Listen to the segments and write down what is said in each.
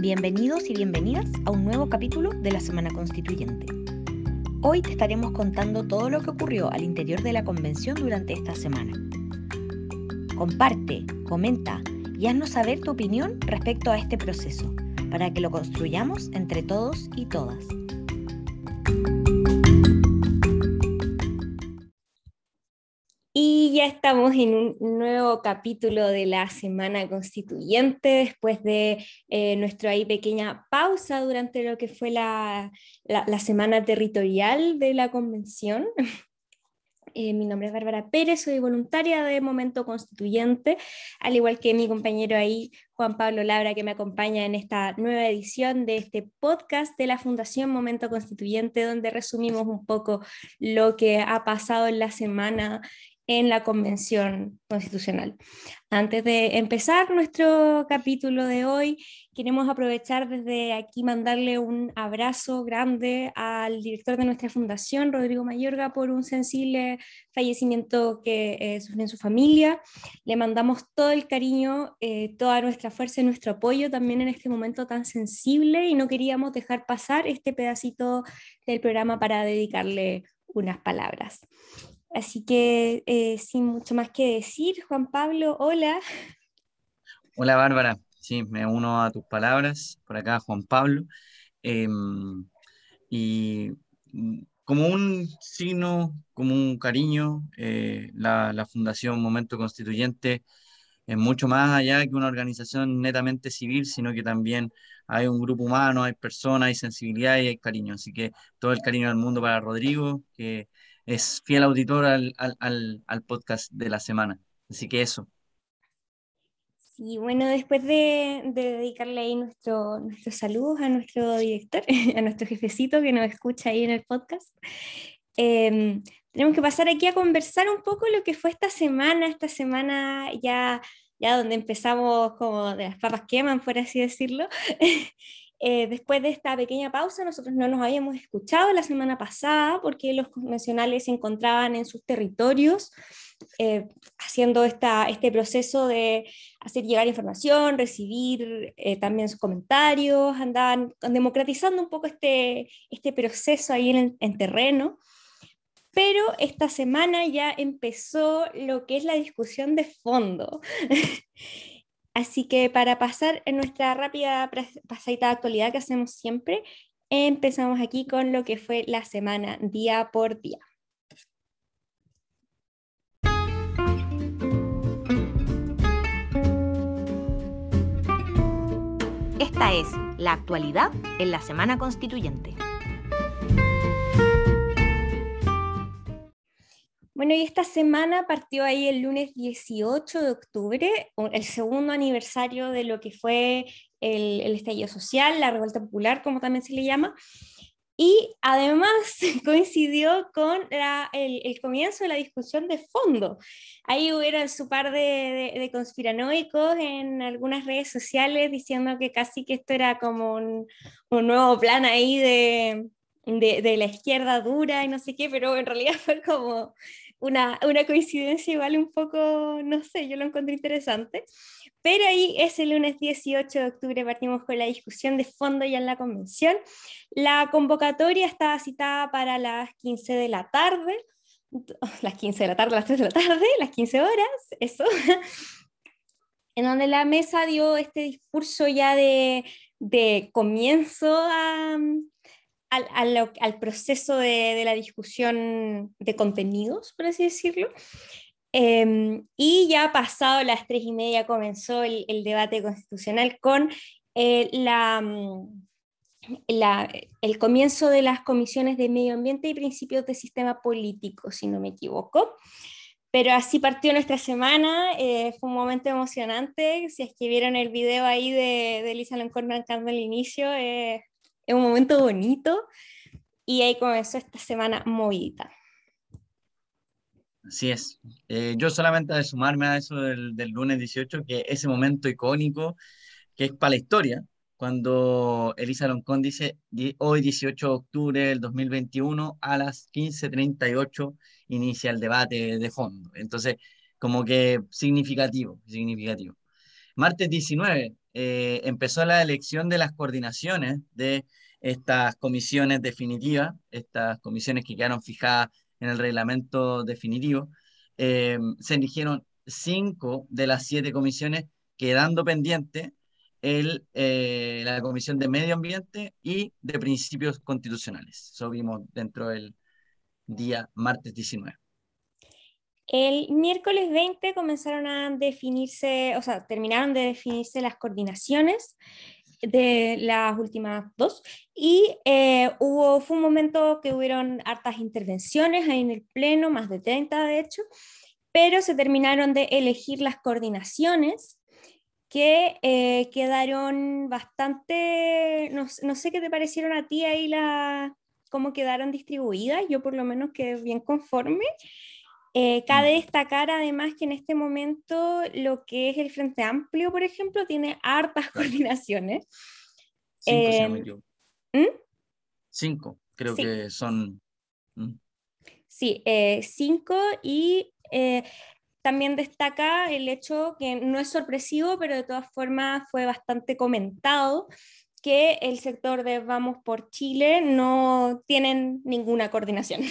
Bienvenidos y bienvenidas a un nuevo capítulo de la Semana Constituyente. Hoy te estaremos contando todo lo que ocurrió al interior de la convención durante esta semana. Comparte, comenta y haznos saber tu opinión respecto a este proceso, para que lo construyamos entre todos y todas. En un nuevo capítulo de la Semana Constituyente, después de eh, nuestra ahí pequeña pausa durante lo que fue la, la, semana territorial de la convención. Eh, mi nombre es Bárbara Pérez, soy voluntaria de Momento Constituyente, al igual que mi compañero ahí, Juan Pablo Labra, que me acompaña en esta nueva edición de este podcast de la Fundación Momento Constituyente, donde resumimos un poco lo que ha pasado en la semana en la Convención Constitucional. Antes de empezar nuestro capítulo de hoy, queremos aprovechar desde aquí mandarle un abrazo grande al director de nuestra fundación, Rodrigo Mayorga, por un sensible fallecimiento que eh, sufrió en su familia. Le mandamos todo el cariño, eh, toda nuestra fuerza y nuestro apoyo también en este momento tan sensible y no queríamos dejar pasar este pedacito del programa para dedicarle unas palabras. Así que eh, sin mucho más que decir, Juan Pablo, hola. Hola Bárbara, sí, me uno a tus palabras, por acá Juan Pablo. Em, y como un signo, como un cariño, eh, la, la, Fundación Momento Constituyente es mucho más allá que una organización netamente civil, sino que también hay un grupo humano, hay personas, hay sensibilidad y hay cariño. Así que todo el cariño del mundo para Rodrigo, que es fiel auditor al, al, al, podcast de la semana. Así que eso. Sí, bueno, después de, de dedicarle ahí nuestro, nuestros saludos a nuestro director, a nuestro jefecito que nos escucha ahí en el podcast, em, tenemos que pasar aquí a conversar un poco lo que fue esta semana, esta semana ya, ya donde empezamos como de las papas queman, por así decirlo, Eh, después de esta pequeña pausa, nosotros no nos habíamos escuchado la semana pasada porque los convencionales se encontraban en sus territorios eh, haciendo esta, este proceso de hacer llegar información, recibir eh, también sus comentarios, andaban democratizando un poco este, este proceso ahí en, en terreno. Pero esta semana ya empezó lo que es la discusión de fondo. Así que para pasar en nuestra rápida pasadita de actualidad que hacemos siempre, empezamos aquí con lo que fue la semana día por día. Esta es la actualidad en la Semana Constituyente. Bueno, y esta semana partió ahí el lunes 18 de octubre, el segundo aniversario de lo que fue el, estallido social, la revuelta popular, como también se le llama. Y además coincidió con el, comienzo de la discusión de fondo. Ahí hubieron su par de, conspiranoicos en algunas redes sociales diciendo que casi que esto era como un, un nuevo plan ahí de, de, de, la izquierda dura y no sé qué, pero en realidad fue como una, una, coincidencia igual un poco, no sé, yo lo encontré interesante. Pero ahí es el lunes 18 de octubre, partimos con la discusión de fondo ya en la convención. La convocatoria estaba citada para las 15 de la tarde, las 15 de la tarde, las 3 de la tarde, las 15 horas, eso, en donde la mesa dio este discurso ya de, de comienzo a, al, proceso de, la discusión de contenidos, por así decirlo. Em, y ya pasado las tres y media comenzó el, debate constitucional con eh, mm, la, el comienzo de las comisiones de medio ambiente y principios de sistema político, si no me equivoco. Pero así partió nuestra semana, eh, fue un momento emocionante. Si es que vieron el video ahí de, de Lisa marcando el inicio, eh, es un momento bonito y ahí comenzó esta semana movidita. Así es. Eh, yo solamente de sumarme a eso del, del, lunes 18, que ese momento icónico que es para la historia, cuando Elisa Loncón dice, hoy 18 de octubre del 2021 a las 15.38 inicia el debate de fondo. Entonces, como que significativo, significativo. Martes 19, eh, empezó la elección de las coordinaciones de estas comisiones definitivas, estas comisiones que quedaron fijadas en el reglamento definitivo. Eh, se eligieron cinco de las siete comisiones, quedando pendiente eh, la Comisión de Medio Ambiente y de Principios Constitucionales. Eso vimos dentro del día martes 19. El miércoles 20 comenzaron a definirse, o sea, terminaron de definirse las coordinaciones de las últimas dos y eh, hubo, fue un momento que hubieron hartas intervenciones ahí en el Pleno, más de 30 de hecho, pero se terminaron de elegir las coordinaciones que eh, quedaron bastante, no, no, sé qué te parecieron a ti ahí la, cómo quedaron distribuidas, yo por lo menos quedé bien conforme. Eh, cabe mm. destacar además que en este momento lo que es el Frente Amplio, por ejemplo, tiene hartas coordinaciones. Cinco, eh, ¿Mm? Cinco creo que son. Mm. Sí, eh, cinco y también destaca el hecho que no es sorpresivo, pero de todas formas fue bastante comentado que el sector de Vamos por Chile no tienen ninguna coordinación.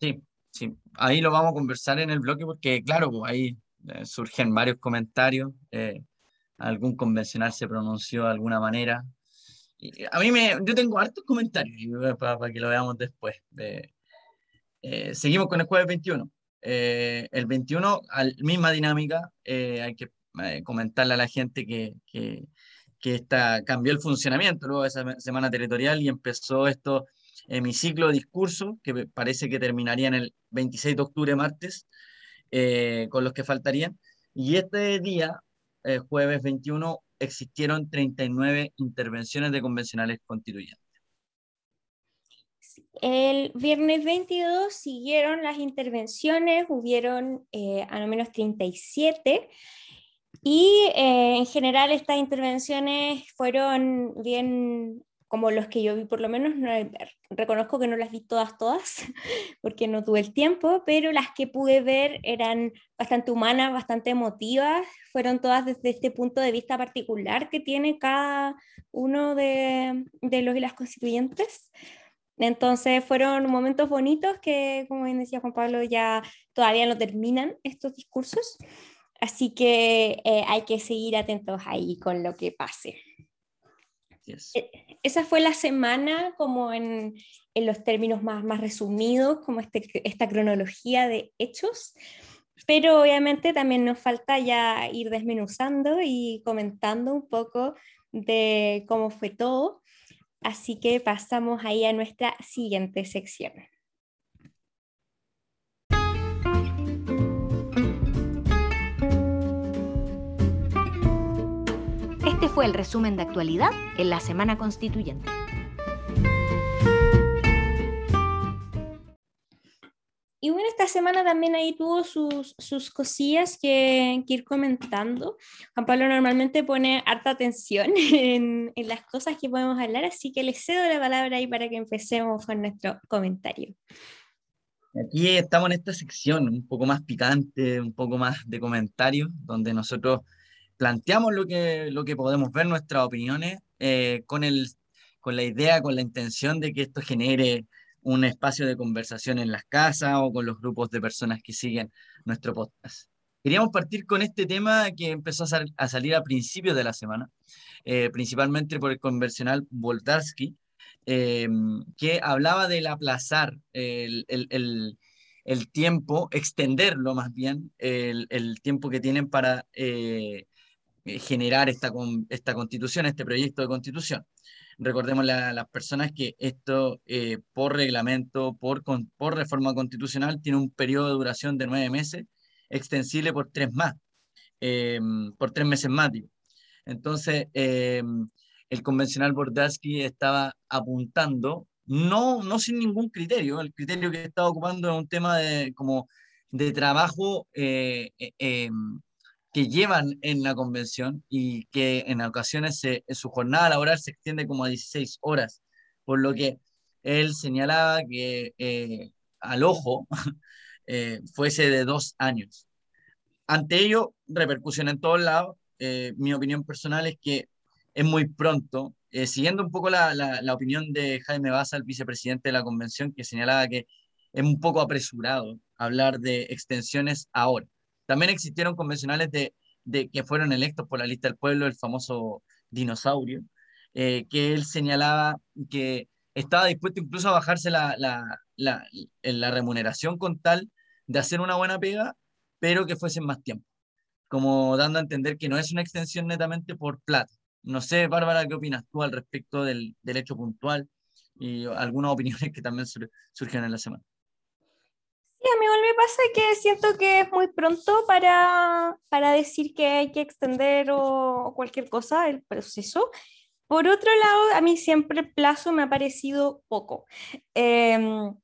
Sí, Sí, ahí lo vamos a conversar en el bloque porque, claro, pues ahí eh, surgen varios comentarios. Eh, algún convencional se pronunció de alguna manera. Y a mí me, yo tengo hartos comentarios para, que lo veamos después. Eh, seguimos con el jueves 21. el 21, al, misma dinámica, hay que comentarle a la gente que, que, que cambió el funcionamiento luego de esa semana territorial y empezó esto hemiciclo de discurso, que parece que terminaría en el 26 de octubre, martes, eh, con los que faltarían. Y este día, eh, jueves 21, existieron 39 intervenciones de convencionales constituyentes. El viernes 22 siguieron las intervenciones, hubieron eh, a lo menos 37 y en general estas intervenciones fueron bien como los que yo vi por lo menos, no, reconozco que no las vi todas, todas, porque no tuve el tiempo, pero las que pude ver eran bastante humanas, bastante emotivas, fueron todas desde este punto de vista particular que tiene cada uno de, de los y las constituyentes. Entonces fueron momentos bonitos que, como bien decía Juan Pablo, ya todavía no terminan estos discursos, así que eh, hay que seguir atentos ahí con lo que pase. E, esa fue la semana como en, en los términos más, más resumidos, como este, esta cronología de hechos, pero obviamente también nos falta ya ir desmenuzando y comentando un poco de cómo fue todo. Así que pasamos ahí a nuestra siguiente sección. Fue el resumen de actualidad en la Semana Constituyente. Y bueno, esta semana también ahí tuvo sus, sus cosillas que, ir comentando. Juan Pablo normalmente pone harta atención en, en, las cosas que podemos hablar, así que le cedo la palabra ahí para que empecemos con nuestro comentario. Aquí estamos en esta sección un poco más picante, un poco más de comentarios, donde nosotros planteamos lo que, lo que podemos ver, nuestras opiniones, eh, con, el, con la idea, con la intención de que esto genere un espacio de conversación en las casas o con los grupos de personas que siguen nuestro podcast. Queríamos partir con este tema que empezó a, salir a principios de la semana, eh, principalmente por el conversional Voltarsky, eh, que hablaba del aplazar el, el, el, el, tiempo, extenderlo más bien, el, tiempo que tienen para eh, generar esta, esta constitución, este proyecto de constitución. Recordemos a las personas que esto, eh, por reglamento, por, por reforma constitucional, tiene un periodo de duración de nueve meses, extensible por tres más, eh, por tres meses más. Entonces, el convencional Bordaski estaba apuntando, no, no sin ningún criterio, el criterio que estaba ocupando es un tema de, como de trabajo que llevan en la convención y que en ocasiones su jornada laboral se extiende como a 16 horas, por lo que él señalaba que eh, al ojo eh, fuese de dos años. Ante ello, repercusión en todos lados, eh, mi opinión personal es que es muy pronto, siguiendo un poco la, la, opinión de Jaime Baza, el vicepresidente de la convención, que señalaba que es un poco apresurado hablar de extensiones ahora. También existieron convencionales de, que fueron electos por la lista del pueblo, el famoso dinosaurio, eh, que él señalaba que estaba dispuesto incluso a bajarse la, remuneración con tal de hacer una buena pega, pero que fuesen más tiempo, como dando a entender que no es una extensión netamente por plata. No sé, Bárbara, ¿qué opinas tú al respecto del, del hecho puntual y algunas opiniones que también surgen en la semana? A mí igual me pasa que siento que es muy pronto para, para decir que hay que extender o, cualquier cosa el proceso. Por otro lado, a mí siempre el plazo me ha parecido poco. Em,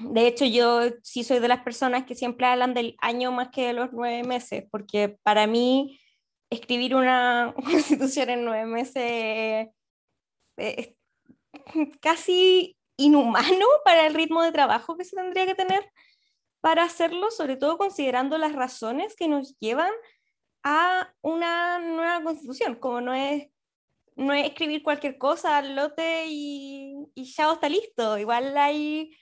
de hecho, yo sí soy de las personas que siempre hablan del año más que de los nueve meses, porque para mí escribir una constitución en nueve meses eh, es casi inhumano para el ritmo de trabajo que se tendría que tener para hacerlo, sobre todo considerando las razones que nos llevan a una nueva constitución, como no es, no es escribir cualquier cosa al lote y, y ya está listo, igual hay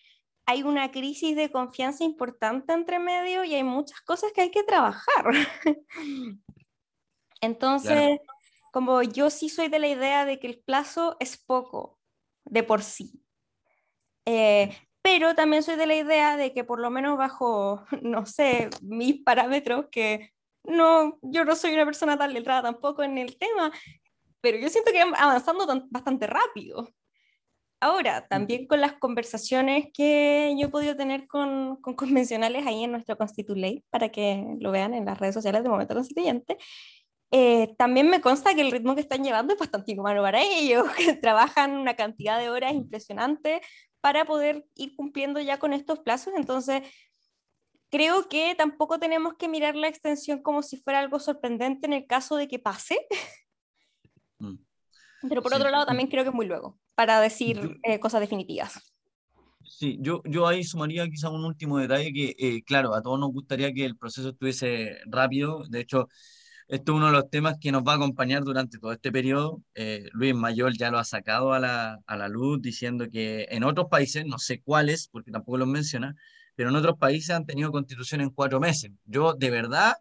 hay una crisis de confianza importante entre medio y hay muchas cosas que hay que trabajar. Entonces, como yo sí soy de la idea de que el plazo es poco de por sí, eh, pero también soy de la idea de que por lo menos bajo, no sé, mis parámetros, que no, yo no soy una persona tan letrada tampoco en el tema, pero yo siento que avanzando bastante rápido. Ahora, también con las conversaciones que yo he podido tener con, con convencionales ahí en nuestro Constituley, para que lo vean en las redes sociales de Momento Constituyente, eh, también me consta que el ritmo que están llevando es bastante inhumano para ellos, que trabajan una cantidad de horas impresionante para poder ir cumpliendo ya con estos plazos. Entonces, creo que tampoco tenemos que mirar la extensión como si fuera algo sorprendente en el caso de que pase. Mm. Pero por otro lado, también creo que es muy luego para decir eh, cosas definitivas. Sí, yo, yo ahí sumaría quizá un último detalle que, eh, claro, a todos nos gustaría que el proceso estuviese rápido. De hecho, esto es uno de los temas que nos va a acompañar durante todo este periodo. Eh, Luis Mayor ya lo ha sacado a la, a la luz diciendo que en otros países, no sé cuáles, porque tampoco los menciona, pero en otros países han tenido constitución en cuatro meses. Yo de verdad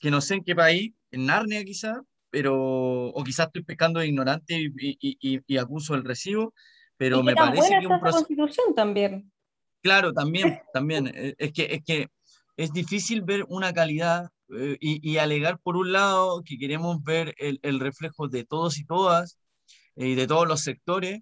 que no sé en qué país, en Narnia quizá, pero, o quizás estoy pecando de ignorante y, y, y, acuso el recibo, pero me parece que un proceso... constitución también. Claro, también, también. Eh, es que, es que es difícil ver una calidad eh, y, alegar por un lado que queremos ver el, reflejo de todos y todas eh, y de todos los sectores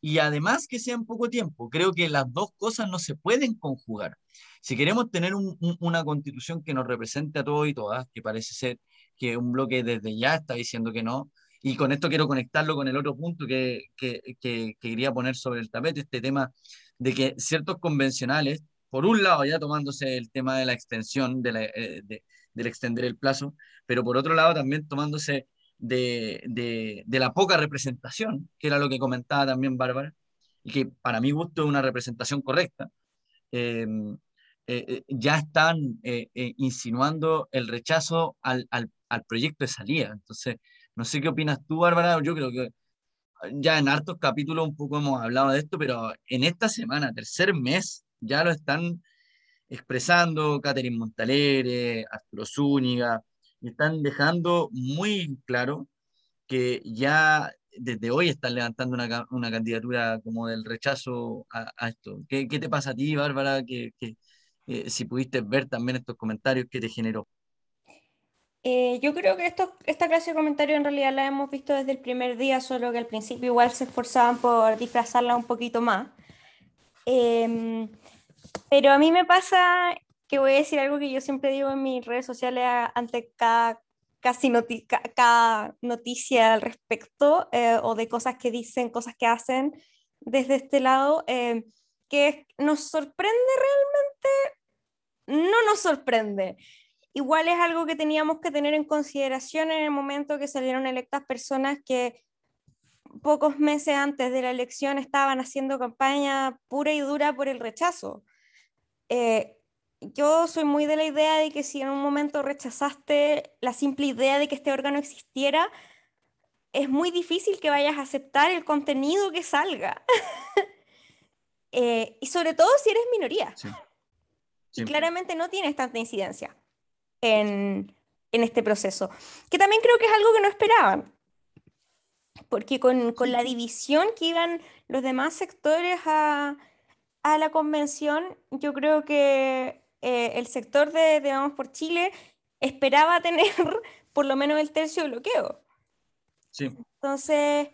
y además que sea en poco tiempo. Creo que las dos cosas no se pueden conjugar. Si queremos tener una constitución que nos represente a todos y todas, que parece ser que un bloque desde ya está diciendo que no. Y con esto quiero conectarlo con el otro punto que, que, que, quería poner sobre el tapete, este tema de que ciertos convencionales, por un lado ya tomándose el tema de la extensión, de eh, de, del extender el plazo, pero por otro lado también tomándose de, de, de, la poca representación, que era lo que comentaba también Bárbara, y que para mi gusto es una representación correcta, eh, eh, ya están insinuando el rechazo al, al, al proyecto de salida. Entonces, no sé qué opinas tú, Bárbara. Yo creo que ya en hartos capítulos un poco hemos hablado de esto, pero en esta semana, tercer mes, ya lo están expresando Catherine Montalere, Arturo Zúñiga, y están dejando muy claro que ya desde hoy están levantando una, una candidatura como del rechazo a, esto. ¿Qué, ¿Qué, te pasa a ti, Bárbara? Que, que eh, si pudiste ver también estos comentarios, ¿qué te generó? Eh, yo creo que esto, esta clase de comentarios en realidad la hemos visto desde el primer día, solo que al principio igual se esforzaban por disfrazarla un poquito más. Em, pero a mí me pasa que voy a decir algo que yo siempre digo en mis redes sociales ante cada, casi cada noticia al respecto, eh, o de cosas que dicen, cosas que hacen desde este lado, em, que nos sorprende realmente, no nos sorprende igual es algo que teníamos que tener en consideración en el momento que salieron electas personas que pocos meses antes de la elección estaban haciendo campaña pura y dura por el rechazo. Eh, yo soy muy de la idea de que si en un momento rechazaste la simple idea de que este órgano existiera, es muy difícil que vayas a aceptar el contenido que salga. Eh, y sobre todo si eres minoría. Claramente no tienes tanta incidencia en, en, este proceso. Que también creo que es algo que no esperaban. Porque con, con la división que iban los demás sectores a, a la convención, yo creo que eh, el sector de, de, Vamos por Chile esperaba tener por lo menos el tercio de bloqueo. Sí. Entonces,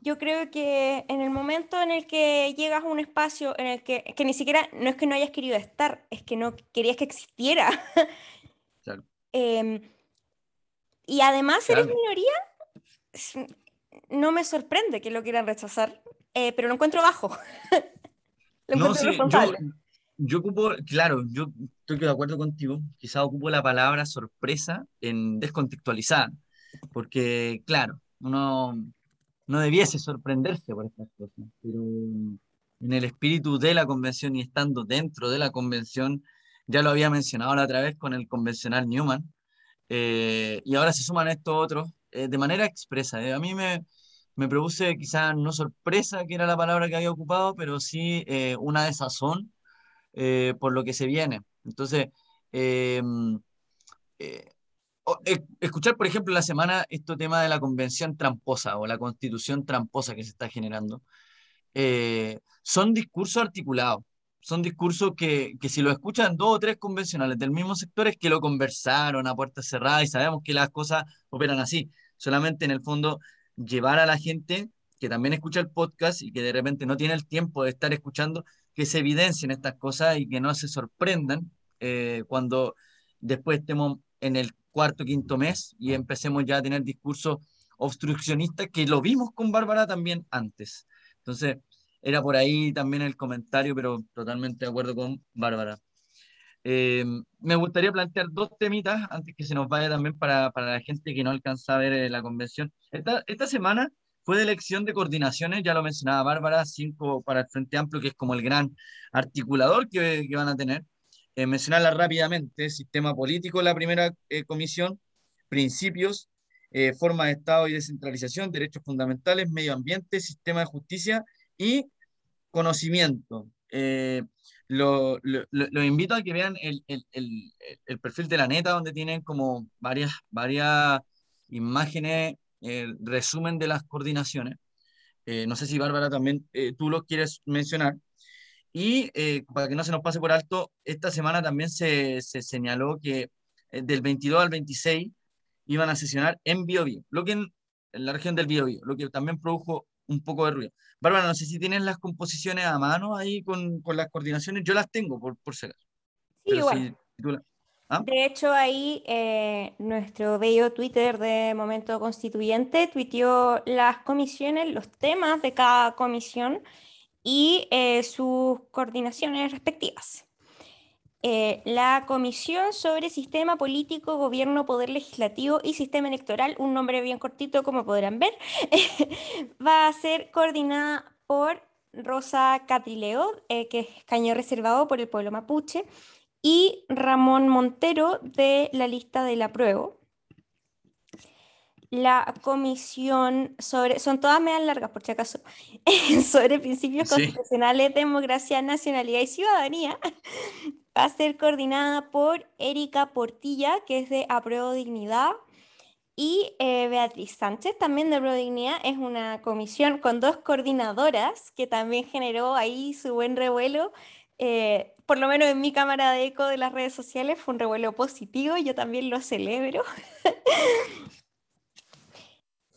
yo creo que en el momento en el que llegas a un espacio en el que, que ni siquiera, no es que no hayas querido estar, es que no querías que existiera. Claro. eh, y además claro. eres minoría, no me sorprende que lo quieran rechazar, eh, pero lo encuentro bajo. lo no, sí, yo, yo ocupo, claro, yo estoy de acuerdo contigo, quizás ocupo la palabra sorpresa en descontextualizar, porque claro, uno no debiese sorprenderse por estas cosas, pero en el espíritu de la convención y estando dentro de la convención, ya lo había mencionado la otra vez con el convencional Newman, eh, y ahora se suman estos otros eh, de manera expresa. Eh, a mí me, me produce quizás no sorpresa, que era la palabra que había ocupado, pero sí eh, una desazón por lo que se viene. Entonces, escuchar, por ejemplo, la semana este tema de la convención tramposa o la constitución tramposa que se está generando, eh, son discursos articulados, son discursos que, que, si lo escuchan dos o tres convencionales del mismo sector es que lo conversaron a puertas cerradas y sabemos que las cosas operan así. Solamente en el fondo llevar a la gente que también escucha el podcast y que de repente no tiene el tiempo de estar escuchando, que se evidencien estas cosas y que no se sorprendan eh, cuando después estemos en el cuarto, quinto mes y empecemos ya a tener discursos obstruccionistas que lo vimos con Bárbara también antes. Entonces, era por ahí también el comentario, pero totalmente de acuerdo con Bárbara. Eh, me gustaría plantear dos temitas antes que se nos vaya también para, para la gente que no alcanza a ver eh, la convención. Esta, esta semana fue de elección de coordinaciones, ya lo mencionaba Bárbara, cinco para el Frente Amplio, que es como el gran articulador que, que van a tener eh, mencionarla rápidamente, sistema político, la primera eh, comisión, principios, eh, forma de Estado y descentralización, derechos fundamentales, medio ambiente, sistema de justicia y conocimiento. Eh, lo, lo, lo, invito a que vean el, el, el, el, perfil de la neta, donde tienen como varias, varias imágenes, el resumen de las coordinaciones. no sé si Bárbara también tú lo quieres mencionar. Y eh, para que no se nos pase por alto, esta semana también se, se señaló que eh, del 22 al 26 iban a sesionar en Biobío, lo que en, en, la región del Biobío, lo que también produjo un poco de ruido. Bárbara, no sé si tienes las composiciones a mano ahí con, con las coordinaciones, yo las tengo por, por ser. Sí, igual. Si, si la... ¿Ah? De hecho, ahí eh, nuestro bello Twitter de Momento Constituyente tuiteó las comisiones, los temas de cada comisión y eh, sus coordinaciones respectivas. Eh, la Comisión sobre Sistema Político, Gobierno, Poder Legislativo y Sistema Electoral, un nombre bien cortito como podrán ver, va a ser coordinada por Rosa Catrileo, eh, que es escaño reservado por el pueblo mapuche, y Ramón Montero de la lista del apruebo la comisión sobre, son todas medias largas por si acaso, sobre principios sí. constitucionales, democracia, nacionalidad y ciudadanía, va a ser coordinada por Erika Portilla, que es de Apruebo Dignidad, y eh, Beatriz Sánchez, también de Apruebo Dignidad, es una comisión con dos coordinadoras que también generó ahí su buen revuelo. Eh, por lo menos en mi cámara de eco de las redes sociales fue un revuelo positivo, yo también lo celebro.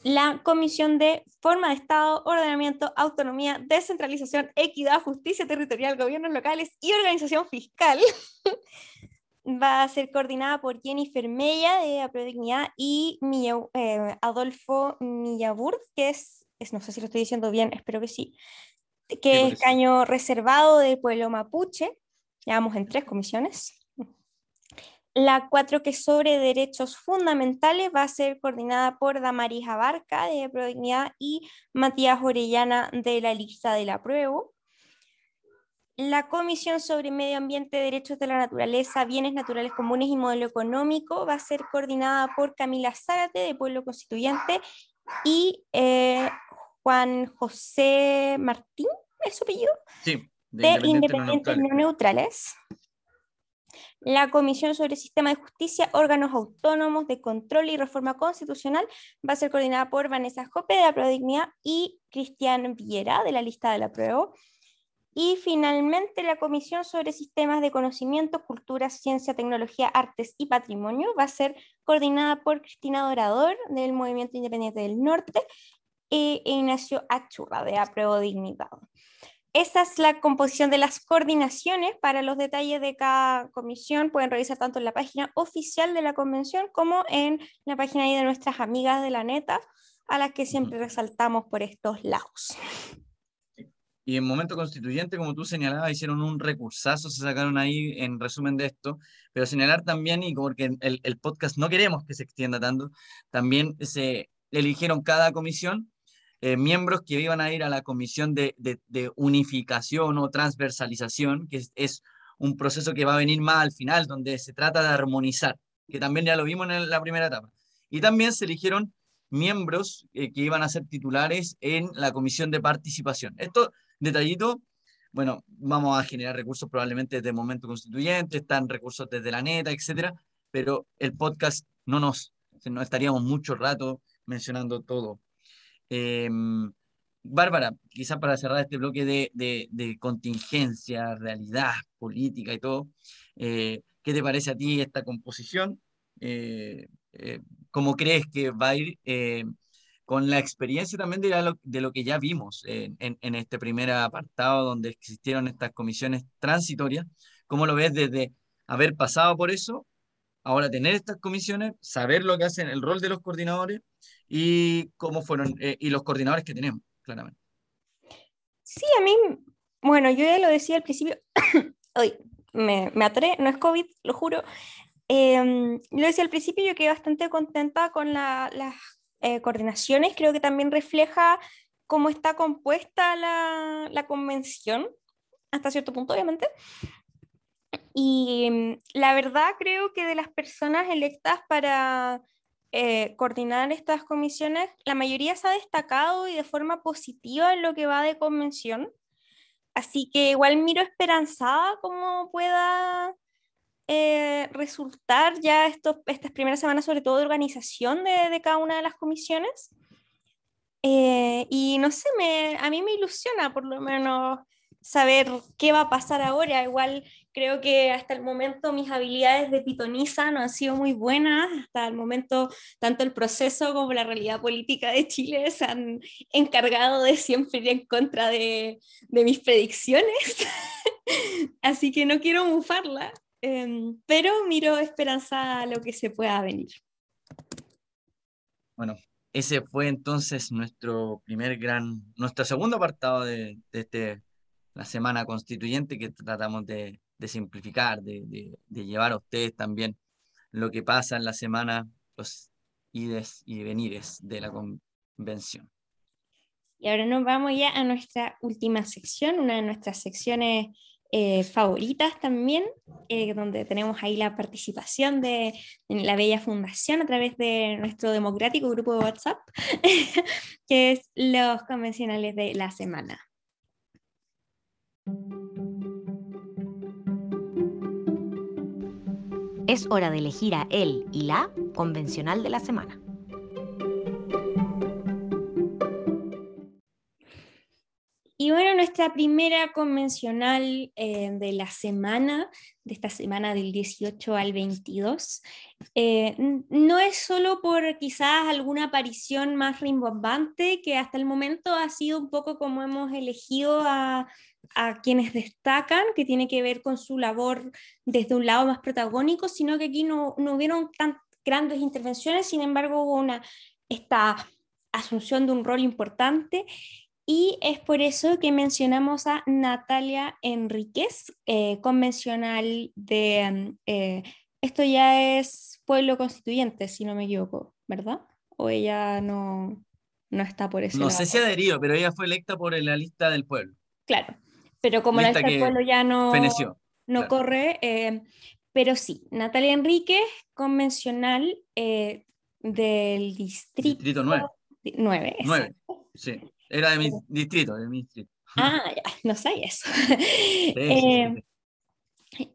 la Comisión de Forma de Estado, Ordenamiento, Autonomía, Descentralización, Equidad, Justicia Territorial, Gobiernos Locales y Organización Fiscal. Va a ser coordinada por Jennifer Mella de Aprodignidad y eh, Adolfo Millabur, que es, es, no sé si lo estoy diciendo bien, espero que sí, que es caño reservado del pueblo mapuche. Llevamos en tres comisiones. La 4 que es sobre derechos fundamentales va a ser coordinada por Damaris Abarca de Prodignidad y Matías Orellana de la lista del apruebo. La Comisión sobre Medio Ambiente, Derechos de la Naturaleza, Bienes Naturales Comunes y Modelo Económico va a ser coordinada por Camila Zárate, de Pueblo Constituyente, y eh, Juan José Martín, ¿es su apellido? Sí, de, Independientes, no, neutrales. La Comisión sobre Sistema de Justicia, Órganos Autónomos de Control y Reforma Constitucional va a ser coordinada por Vanessa Jope de la y Cristian Viera de la lista de la prueba. Y finalmente la Comisión sobre Sistemas de Conocimiento, Cultura, Ciencia, Tecnología, Artes y Patrimonio va a ser coordinada por Cristina Dorador del Movimiento Independiente del Norte e Ignacio Achurra de Apruebo. Esa es la composición de las coordinaciones. Para los detalles de cada comisión pueden revisar tanto en la página oficial de la convención como en la página de nuestras amigas de la neta, a las que siempre resaltamos por estos lados. Y en momento constituyente, como tú señalabas, hicieron un recursazo, se sacaron ahí en resumen de esto, pero señalar también, y porque el, el podcast no queremos que se extienda tanto, también se eligieron cada comisión eh, miembros que iban a ir a la comisión de, de, unificación o transversalización, que es, un proceso que va a venir más al final, donde se trata de armonizar, que también ya lo vimos en la primera etapa. Y también se eligieron miembros eh, que iban a ser titulares en la comisión de participación. Esto, detallito, bueno, vamos a generar recursos probablemente desde el momento constituyente, están recursos desde la neta, etcétera, pero el podcast no nos, no estaríamos mucho rato mencionando todo. Em, Bárbara, quizás para cerrar este bloque de, de, contingencia, realidad política y todo, eh, ¿qué te parece a ti esta composición? Eh, eh, ¿Cómo crees que va a ir con la experiencia también de lo, de lo que ya vimos en, en, este primer apartado donde existieron estas comisiones transitorias? ¿Cómo lo ves desde haber pasado por eso ahora tener estas comisiones, saber lo que hacen, el rol de los coordinadores y cómo fueron, eh, y los coordinadores que tenemos, claramente. Sí, a mí, bueno, yo ya lo decía al principio, hoy me, me atoré, no es COVID, lo juro. Eh, lo decía al principio, yo quedé bastante contenta con las eh, coordinaciones, creo que también refleja cómo está compuesta la, la convención, hasta cierto punto, obviamente. Y mm, la verdad creo que de las personas electas para eh, coordinar estas comisiones, la mayoría se ha destacado y de forma positiva en lo que va de convención. Así que igual miro esperanzada cómo pueda eh, resultar ya estos, estas primeras semanas, sobre todo de organización de, de cada una de las comisiones. Eh, y no sé, me, a mí me ilusiona por lo menos saber qué va a pasar ahora. Igual creo que hasta el momento mis habilidades de pitonisa no han sido muy buenas. Hasta el momento, tanto el proceso como la realidad política de Chile se han encargado de siempre ir en contra de, de mis predicciones. Así que no quiero mufarla, em, pero miro esperanza a lo que se pueda venir. Bueno, ese fue entonces nuestro primer gran, nuestro segundo apartado de, de este la semana constituyente que tratamos de, simplificar, de, llevar a ustedes también lo que pasa en la semana, los ides y venires de la convención. Y ahora nos vamos ya a nuestra última sección, una de nuestras secciones eh, favoritas también, eh, donde tenemos ahí la participación de, la Bella Fundación a través de nuestro democrático grupo de WhatsApp, que es los convencionales de la semana. Es hora de elegir a él y la convencional de la semana. Y bueno, nuestra primera convencional eh, de la semana, de esta semana del 18 al 22, eh, no es solo por quizás alguna aparición más rimbombante, que hasta el momento ha sido un poco como hemos elegido a, a quienes destacan, que tiene que ver con su labor desde un lado más protagónico, sino que aquí no, no hubieron tan grandes intervenciones, sin embargo hubo una, esta asunción de un rol importante y es por eso que mencionamos a Natalia Enríquez, eh, convencional de, mm, eh, esto ya es pueblo constituyente, si no me equivoco, ¿verdad? O ella no, no está por eso. No sé si adherido, pero ella fue electa por la lista del pueblo. Claro, pero como la lista del pueblo ya no, no corre, eh, pero sí, Natalia Enríquez, convencional eh, del distrito, distrito 9. 9, 9, sí, era de mi distrito, de mi distrito. Ah, ya, no sé eso. Eh,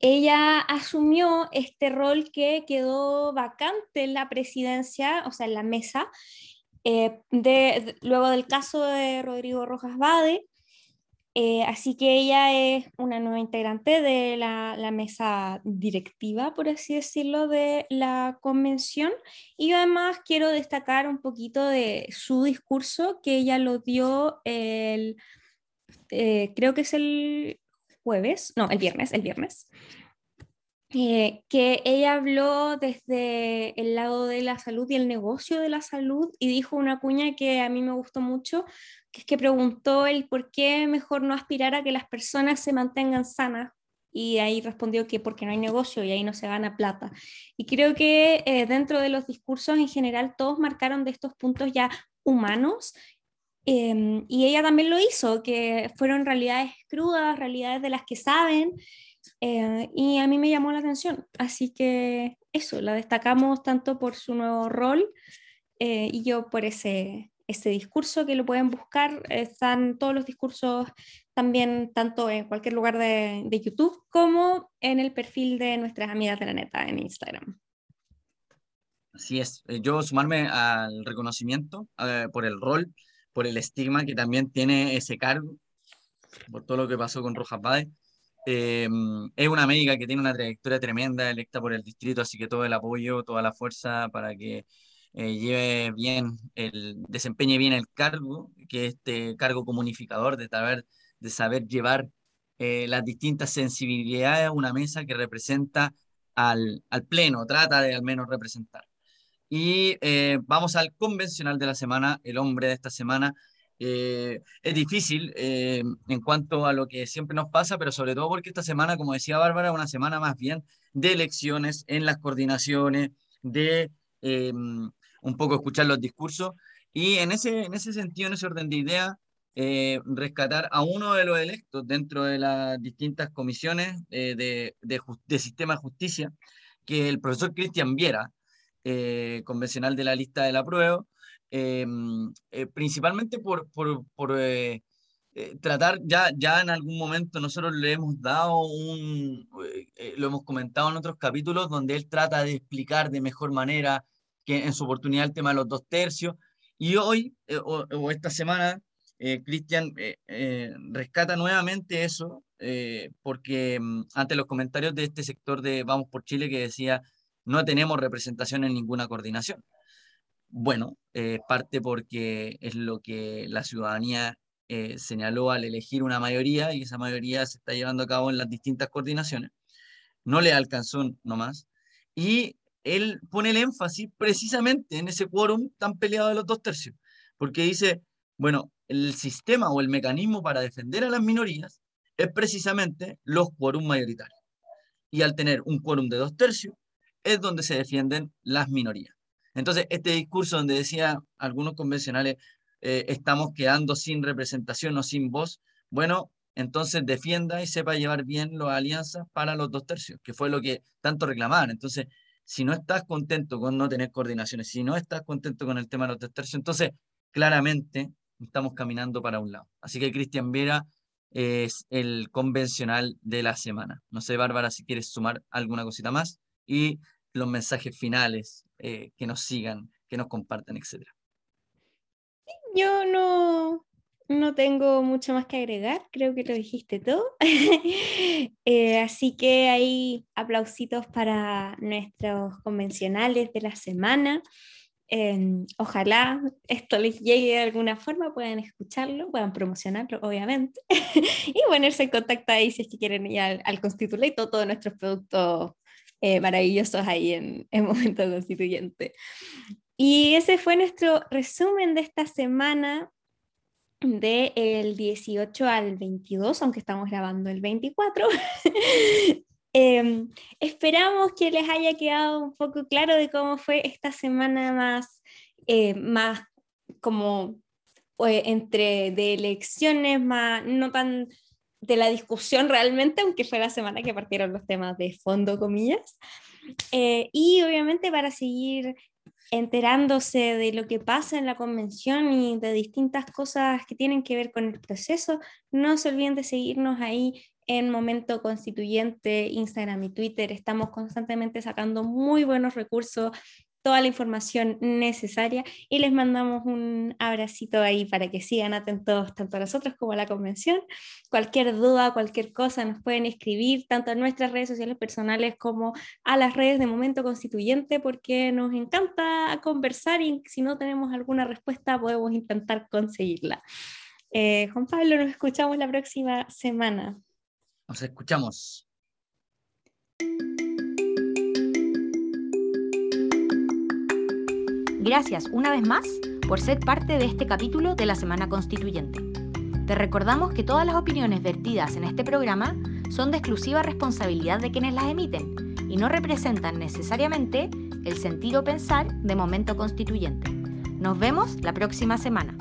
ella asumió este rol que quedó vacante en la presidencia, o sea, en la mesa, de, luego del caso de Rodrigo Rojas Bade, eh, así que ella es una nueva integrante de la, mesa directiva, por así decirlo, de la convención. Y además quiero destacar un poquito de su discurso que ella lo dio el, eh, creo que es el jueves, no, el viernes, el viernes. Eh, que ella habló desde el lado de la salud y el negocio de la salud y dijo una cuña que a mí me gustó mucho, que es que preguntó el por qué mejor no aspirar a que las personas se mantengan sanas y ahí respondió que porque no hay negocio y ahí no se gana plata. Y creo que eh, dentro de los discursos en general todos marcaron de estos puntos ya humanos em, y ella también lo hizo, que fueron realidades crudas, realidades de las que saben eh, y a mí me llamó la atención, así que eso, la destacamos tanto por su nuevo rol eh, y yo por ese, ese discurso que lo pueden buscar. Están todos los discursos también, tanto en cualquier lugar de, de YouTube como en el perfil de nuestras amigas de la neta en Instagram. Así es, eh, yo sumarme al reconocimiento por el rol, por el estigma que también tiene ese cargo, por todo lo que pasó con Rojas Bade. Eh, es una médica que tiene una trayectoria tremenda, electa por el distrito, así que todo el apoyo, toda la fuerza para que eh, lleve bien, el, desempeñe bien el cargo, que es este cargo comunificador de saber, de saber llevar eh, las distintas sensibilidades a una mesa que representa al, al pleno, trata de al menos representar. Y vamos al convencional de la semana, el hombre de esta semana, eh, es difícil eh, en cuanto a lo que siempre nos pasa, pero sobre todo porque esta semana, como decía Bárbara, una semana más bien de elecciones en las coordinaciones, de eh, un poco escuchar los discursos. Y en ese, en ese sentido, en ese orden de idea, rescatar a uno de los electos dentro de las distintas comisiones de, de, sistema de justicia, que el profesor Cristian Viera, convencional de la lista de la prueba, eh, principalmente por, por, por eh, eh, tratar, ya, ya en algún momento nosotros le hemos dado un, lo hemos comentado en otros capítulos, donde él trata de explicar de mejor manera que en su oportunidad el tema de los dos tercios, y hoy, o, esta semana, Cristian rescata nuevamente eso, porque mm, ante los comentarios de este sector de Vamos por Chile que decía, no tenemos representación en ninguna coordinación. Bueno, eh, parte porque es lo que la ciudadanía eh, señaló al elegir una mayoría y esa mayoría se está llevando a cabo en las distintas coordinaciones. No le alcanzó nomás. Y él pone el énfasis precisamente en ese quórum tan peleado de los dos tercios, porque dice, bueno, el sistema o el mecanismo para defender a las minorías es precisamente los quórum mayoritarios. Y al tener un quórum de dos tercios, es donde se defienden las minorías. Entonces, este discurso donde decía algunos convencionales, eh, estamos quedando sin representación o sin voz, bueno, entonces defienda y sepa llevar bien las alianzas para los dos tercios, que fue lo que tanto reclamaban. Entonces, si no estás contento con no tener coordinaciones, si no estás contento con el tema de los dos tercios, entonces claramente estamos caminando para un lado. Así que Cristian Vera es el convencional de la semana. No sé, Bárbara, si quieres sumar alguna cosita más y los mensajes finales eh, que nos sigan, que nos compartan, etc. Yo no, no tengo mucho más que agregar, creo que lo dijiste todo. Eh, así que hay aplausitos para nuestros convencionales de la semana. Em, ojalá esto les llegue de alguna forma, puedan escucharlo, puedan promocionarlo, obviamente, y ponerse en contacto ahí si es que quieren ir al, al todos nuestros productos eh, maravillosos ahí en, en Momento Constituyente. Y ese fue nuestro resumen de esta semana del 18 al 22, aunque estamos grabando el 24. Em, esperamos que les haya quedado un poco claro de cómo fue esta semana más, eh, más como eh, entre de elecciones, más no tan de la discusión realmente, aunque fue la semana que partieron los temas de fondo, comillas. Eh, y obviamente para seguir enterándose de lo que pasa en la convención y de distintas cosas que tienen que ver con el proceso, no se olviden de seguirnos ahí en Momento Constituyente, Instagram y Twitter. Estamos constantemente sacando muy buenos recursos toda la información necesaria y les mandamos un abracito ahí para que sigan atentos tanto a nosotros como a la convención. Cualquier duda, cualquier cosa nos pueden escribir tanto en nuestras redes sociales personales como a las redes de Momento Constituyente porque nos encanta conversar y si no tenemos alguna respuesta podemos intentar conseguirla. Eh, Juan Pablo, nos escuchamos la próxima semana. Nos escuchamos. Gracias una vez más por ser parte de este capítulo de la Semana Constituyente. Te recordamos que todas las opiniones vertidas en este programa son de exclusiva responsabilidad de quienes las emiten y no representan necesariamente el sentir o pensar de momento constituyente. Nos vemos la próxima semana.